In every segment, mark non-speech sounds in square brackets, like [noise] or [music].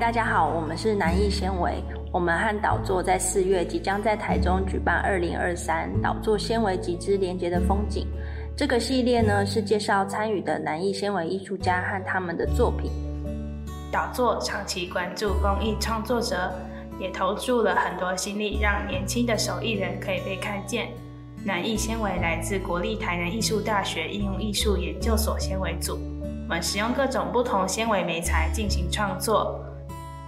大家好，我们是南艺纤维。我们和导座在四月即将在台中举办二零二三导座纤维集之连接的风景。这个系列呢是介绍参与的南艺纤维艺术家和他们的作品。导座长期关注公益创作者，也投注了很多心力，让年轻的手艺人可以被看见。南艺纤维来自国立台南艺术大学应用艺术研究所纤维组，我们使用各种不同纤维媒材进行创作。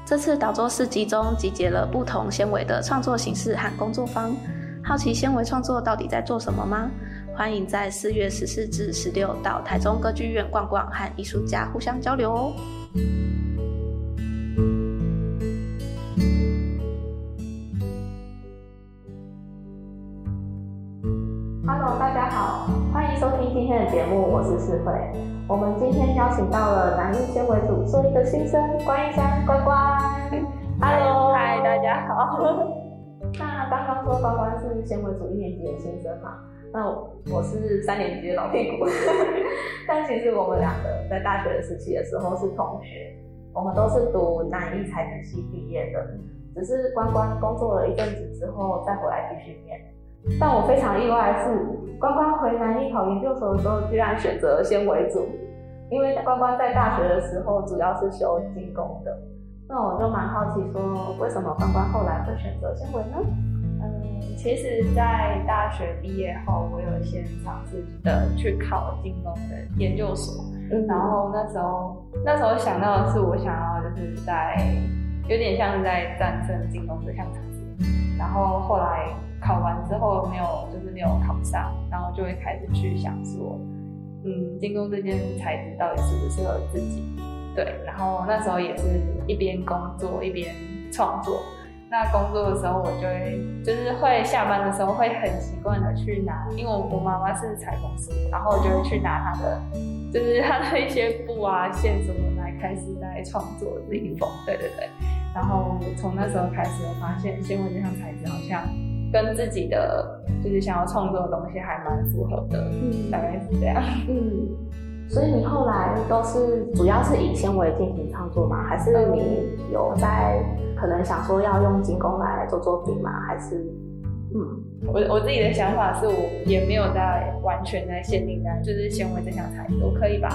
这次导作市集中集结了不同纤维的创作形式和工作坊。好奇纤维创作到底在做什么吗？欢迎在四月十四至十六到台中歌剧院逛逛，和艺术家互相交流哦。Hello，大家，今天的节目，我是世慧。我们今天邀请到了南艺纤维组做一个新生关一山关关。Hello，嗨，大家好。那刚刚说关关是纤维组一年级的新生嘛？那我是三年级的老屁股。[laughs] 但其实我们两个在大学的时期的时候是同学，我们都是读南艺材质系毕业的，只是关关工作了一阵子之后再回来继续念。但我非常意外的是，关关回南艺考研究所的时候，居然选择纤维组，因为关关在大学的时候主要是修精工的。那我就蛮好奇，说为什么关关后来会选择纤维呢？嗯，其实，在大学毕业后，我有先尝试的去考精工的研究所，然后那时候那时候想到的是，我想要就是在有点像在战胜精工这项产业，然后后来。考完之后没有，就是没有考上，然后就会开始去想说，嗯，精工这件材质到底适不适合自己？对，然后那时候也是一边工作一边创作。那工作的时候，我就会就是会下班的时候会很习惯的去拿，因为我妈妈是裁缝师，然后我就会去拿她的，就是她的一些布啊线什么来开始在创作这一缝。对对对，然后从那时候开始，我发现纤维这项材质好像。跟自己的就是想要创作的东西还蛮符合的，嗯，大概是这样。嗯，所以你后来都是主要是以纤维进行创作吗？还是你有在可能想说要用精工来做作品吗？还是，嗯，我我自己的想法是我也没有在完全在限定在就是纤维这项产业，我可以把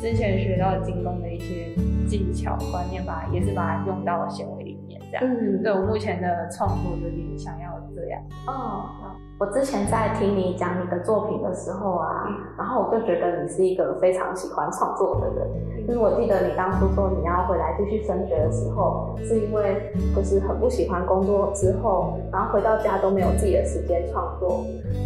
之前学到精工的一些技巧观念，吧也是把它用到纤维里面这样。嗯，对我目前的创作有点想要这样。哦，我之前在听你讲你的作品的时候啊，然后我就觉得你是一个非常喜欢创作的人。就是我记得你当初说你要回来继续升学的时候，是因为就是很不喜欢工作之后，然后回到家都没有自己的时间创作，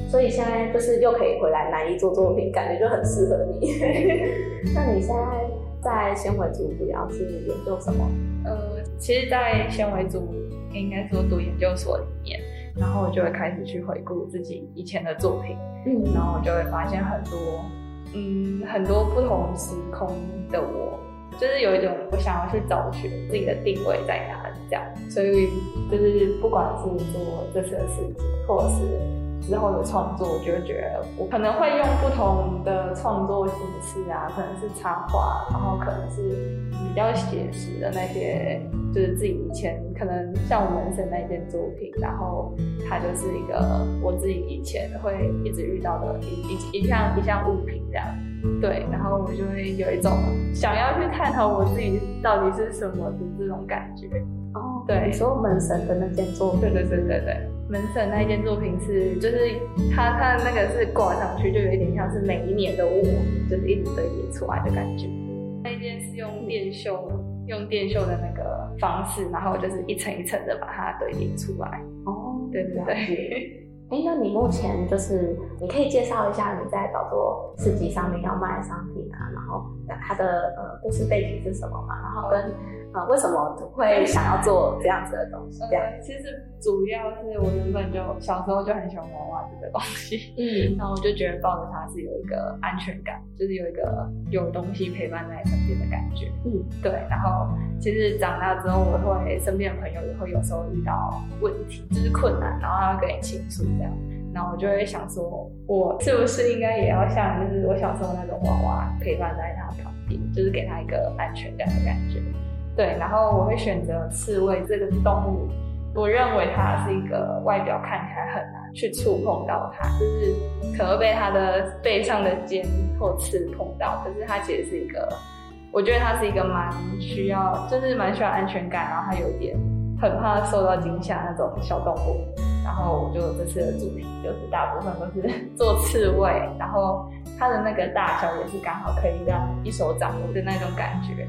所以现在就是又可以回来南艺做作品，感觉就很适合你。[laughs] 那你现在在纤维组主要是研究什么？呃。其实，在纤维组应该说读研究所里面，然后我就会开始去回顾自己以前的作品，嗯，然后我就会发现很多，嗯，很多不同时空的我，就是有一种我想要去找寻自己的定位在哪里这样，所以就是不管是做这次的事情，或者是。之后的创作，我就觉得我可能会用不同的创作形式啊，可能是插画，然后可能是比较写实的那些，就是自己以前可能像我门神那件作品，然后它就是一个我自己以前会一直遇到的一一一项一项物品这样，对，然后我就会有一种想要去探讨我自己到底是什么的这种感觉。哦，对，你说门神的那件作品，对对对对对。门神那一件作品是，就是他他那个是挂上去，就有一点像是每一年的我，就是一直堆叠出来的感觉。那一件是用电绣，用电绣的那个方式，然后就是一层一层的把它堆叠出来。哦，对对对。哎，那你目前就是你可以介绍一下你在导作市集上面要卖的商品啊，然后它的呃故事背景是什么嘛，然后跟。啊，为什么会想要做这样子的东西？这样，其实主要是我原本就小时候就很喜欢娃娃这个东西，嗯，[laughs] 然后我就觉得抱着它是有一个安全感，就是有一个有东西陪伴在身边的感觉，嗯，对。然后其实长大之后，我会身边的朋友也会有时候遇到问题，就是困难，然后他会跟你倾诉这样，然后我就会想说，我是不是应该也要像就是我小时候那种娃娃陪伴在他旁边，就是给他一个安全感的感觉。对，然后我会选择刺猬这个动物，我认为它是一个外表看起来很难去触碰到它，就是可能被它的背上的尖或刺碰到，可是它其实是一个，我觉得它是一个蛮需要，就是蛮需要安全感，然后它有点很怕受到惊吓那种小动物。然后我就这次的主题就是大部分都是 [laughs] 做刺猬，然后它的那个大小也是刚好可以让一手掌握的那种感觉。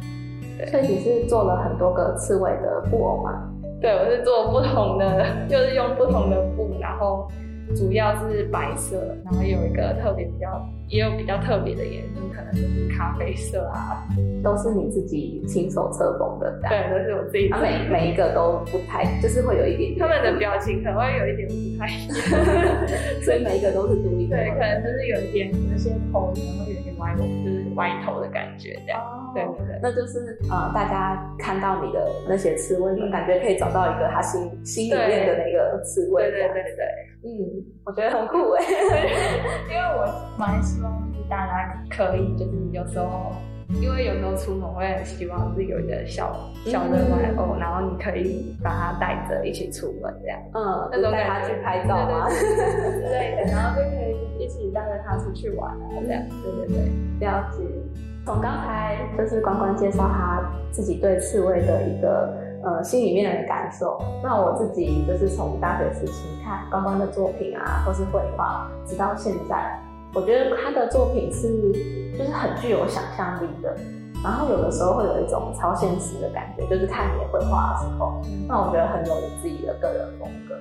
对，所以你是做了很多个刺猬的布偶吗？对，我是做不同的，[laughs] 就是用不同的布，然后主要是白色，然后有一个特别比较，也有比较特别的颜色，可能就是咖啡色啊，都是你自己亲手测缝的，对，都是我自己。它每每一个都不太，就是会有一点点。他们的表情可能会有一点不太一样，[laughs] 所以每一个都是独一无对，可能就是有一点，有些头可能会有一点歪头，就是歪头的感觉这样。对对对。那就是呃，大家看到你的那些刺猬，嗯感觉可以找到一个他心心里面的那个刺猬。对对对对，嗯，我觉得很酷哎。[laughs] 因为我蛮希望就是大家可以就是有时候，因为有时候出门会很希望是有一个小小的玩偶，然后你可以把它带着一起出门这样，嗯，那种带他去拍照啊？对对对之类的，然后就可以一起带着他出去玩啊这样，对对对。了解。从刚才就是关关介绍他自己对刺猬的一个呃心里面的感受，那我自己就是从大学时期看关关的作品啊，或是绘画，直到现在，我觉得他的作品是就是很具有想象力的，然后有的时候会有一种超现实的感觉，就是看你的绘画的时候，那我觉得很有你自己的个人风格。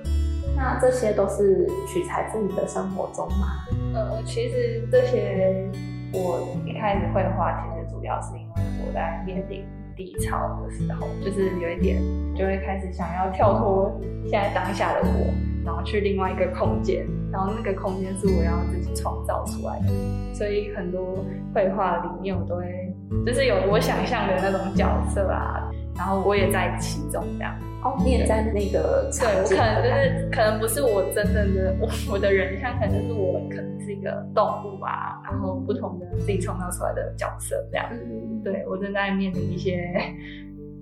那这些都是取材自你的生活中吗？呃，其实这些我一开始绘画，其实主要是因为我在面临低潮的时候，就是有一点就会开始想要跳脱现在当下的我，然后去另外一个空间，然后那个空间是我要自己创造出来的，所以很多绘画里面我都会就是有我想象的那种角色啊，然后我也在其中这样。哦，你也在那个对，我可能就是可能不是我真正的我我的人像，可能就是我可能是一个动物啊，然后不同的自己创造出来的角色这样。嗯，对我正在面临一些，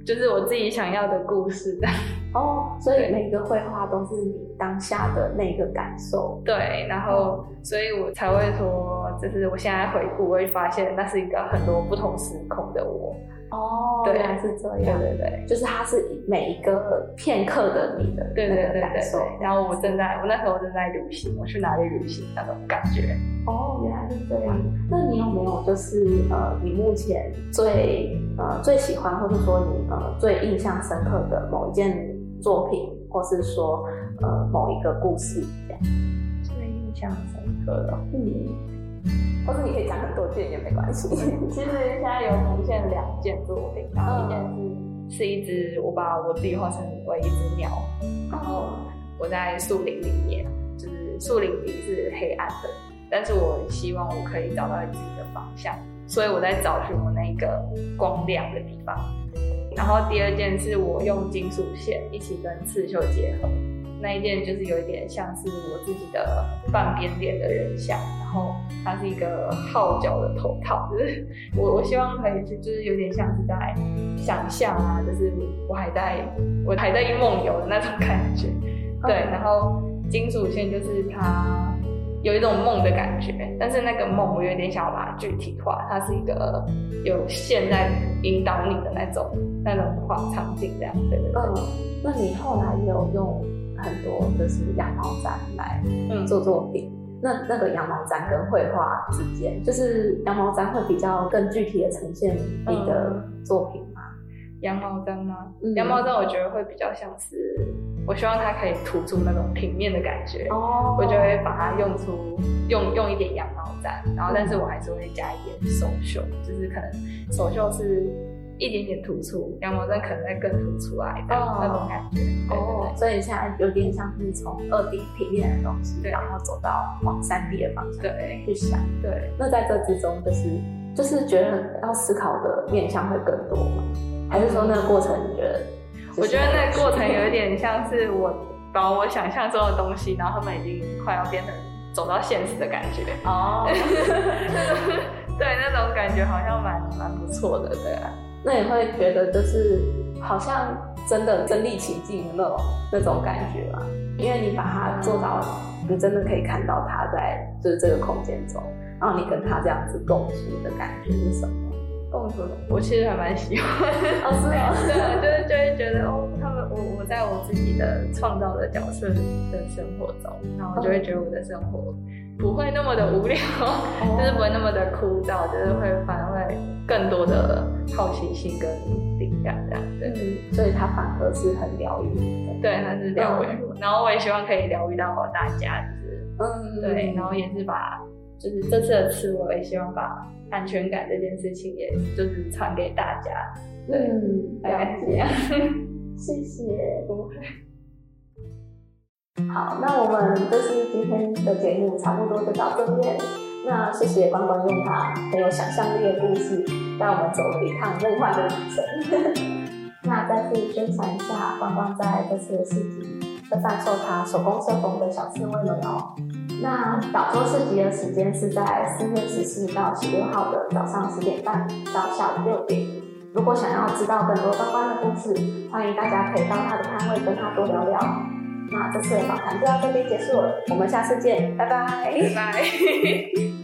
就是我自己想要的故事的。[laughs] 哦，所以每个绘画都是你当下的那个感受。对，然后所以我才会说，就是我现在回顾，我会发现那是一个很多不同时空的我。哦，对原来是这样。对对对。就是它是每一个片刻的你的对对对。对，然后我正在，我那时候正在旅行，我去哪里旅行那种感觉。哦，原来是这样。那你有没有就是呃，你目前最呃最喜欢，或者说你呃最印象深刻的某一件作品，或是说呃某一个故事这样？最印象深刻的，嗯，或是你可以讲很多件也没关系。[laughs] 其实现在有浮现两件作品，然后一件是是一只我把我自己画成为一只鸟，然后我在树林里面，就是树林里是黑暗的，但是我希望我可以找到自己的方向，所以我在找寻我那个光亮的地方。然后第二件是我用金属线一起跟刺绣结合，那一件就是有一点像是我自己的半边脸的人像，然后它是一个号角的头套，就是 [laughs] 我我希望可以去，就是有点像是在想象啊，就是我还在我还在梦游的那种感觉，对，然后金属线就是它有一种梦的感觉，但是那个梦我有点想要把它具体化，它是一个有线在引导你的那种那种画场景这样，对对对，嗯，那你后来也有用很多就是羊毛毡来嗯做作品。那那个羊毛毡跟绘画之间，就是羊毛毡会比较更具体的呈现你的作品吗？羊毛毡吗？嗯羊毛毡我觉得会比较像是，我希望它可以突出那种平面的感觉，哦我就会把它用出用用一点羊毛毡，然后但是我还是会加一点手绣，就是可能手绣是一点点突出，羊毛毡可能再更突出来的、哦那种感觉。对哦对，所以现在有点像是从二 D 平面的东西，对然后走到往三 D 的方向对去想。对对，那在这之中，就是就是觉得要思考的面向会更多吗？还是说那个过程你觉得？我觉得那个过程有一点像是我把我想象中的东西，然后他们已经快要变成走到现实的感觉。哦，[laughs] 对那种感觉好像蛮蛮不错的，对啊。那你会觉得就是好像真的身临其境的那种那种感觉嘛。因为你把它做到，你真的可以看到它在就是这个空间中，然后你跟它这样子共处的感觉是什么？共处的，我其实还蛮喜欢。哦，是哦，[laughs] 对，就是就会觉得哦，他们我我在我自己的创造的角色的生活中，然后就会觉得我的生活不会那么的无聊，就是不会那么的枯燥，就是会反而会更多的好奇心跟灵感这样子。嗯，所以它反而是很疗愈的。对，它是疗愈，然后我也希望可以疗愈到大家，就是嗯，对，然后也是把就是这次的次，我也希望把安全感这件事情，也就是传给大家。对，嗯，大概是这样。[laughs] 谢谢。好，那我们这是今天的节目，差不多就到这边。那谢谢关关用他很有想象力的故事，带我们走了一趟梦幻的旅程。[laughs] 那再次宣传一下，关关在这次的市集会贩售他手工手工的小刺猬们哦。那导桌市集的时间是在四月十四到十六号的早上十点半到下午六点。如果想要知道更多关关的故事，欢迎大家可以到他的摊位跟他多聊聊。那这次的访谈就到这边结束了，我们下次见，拜拜，拜拜。[laughs]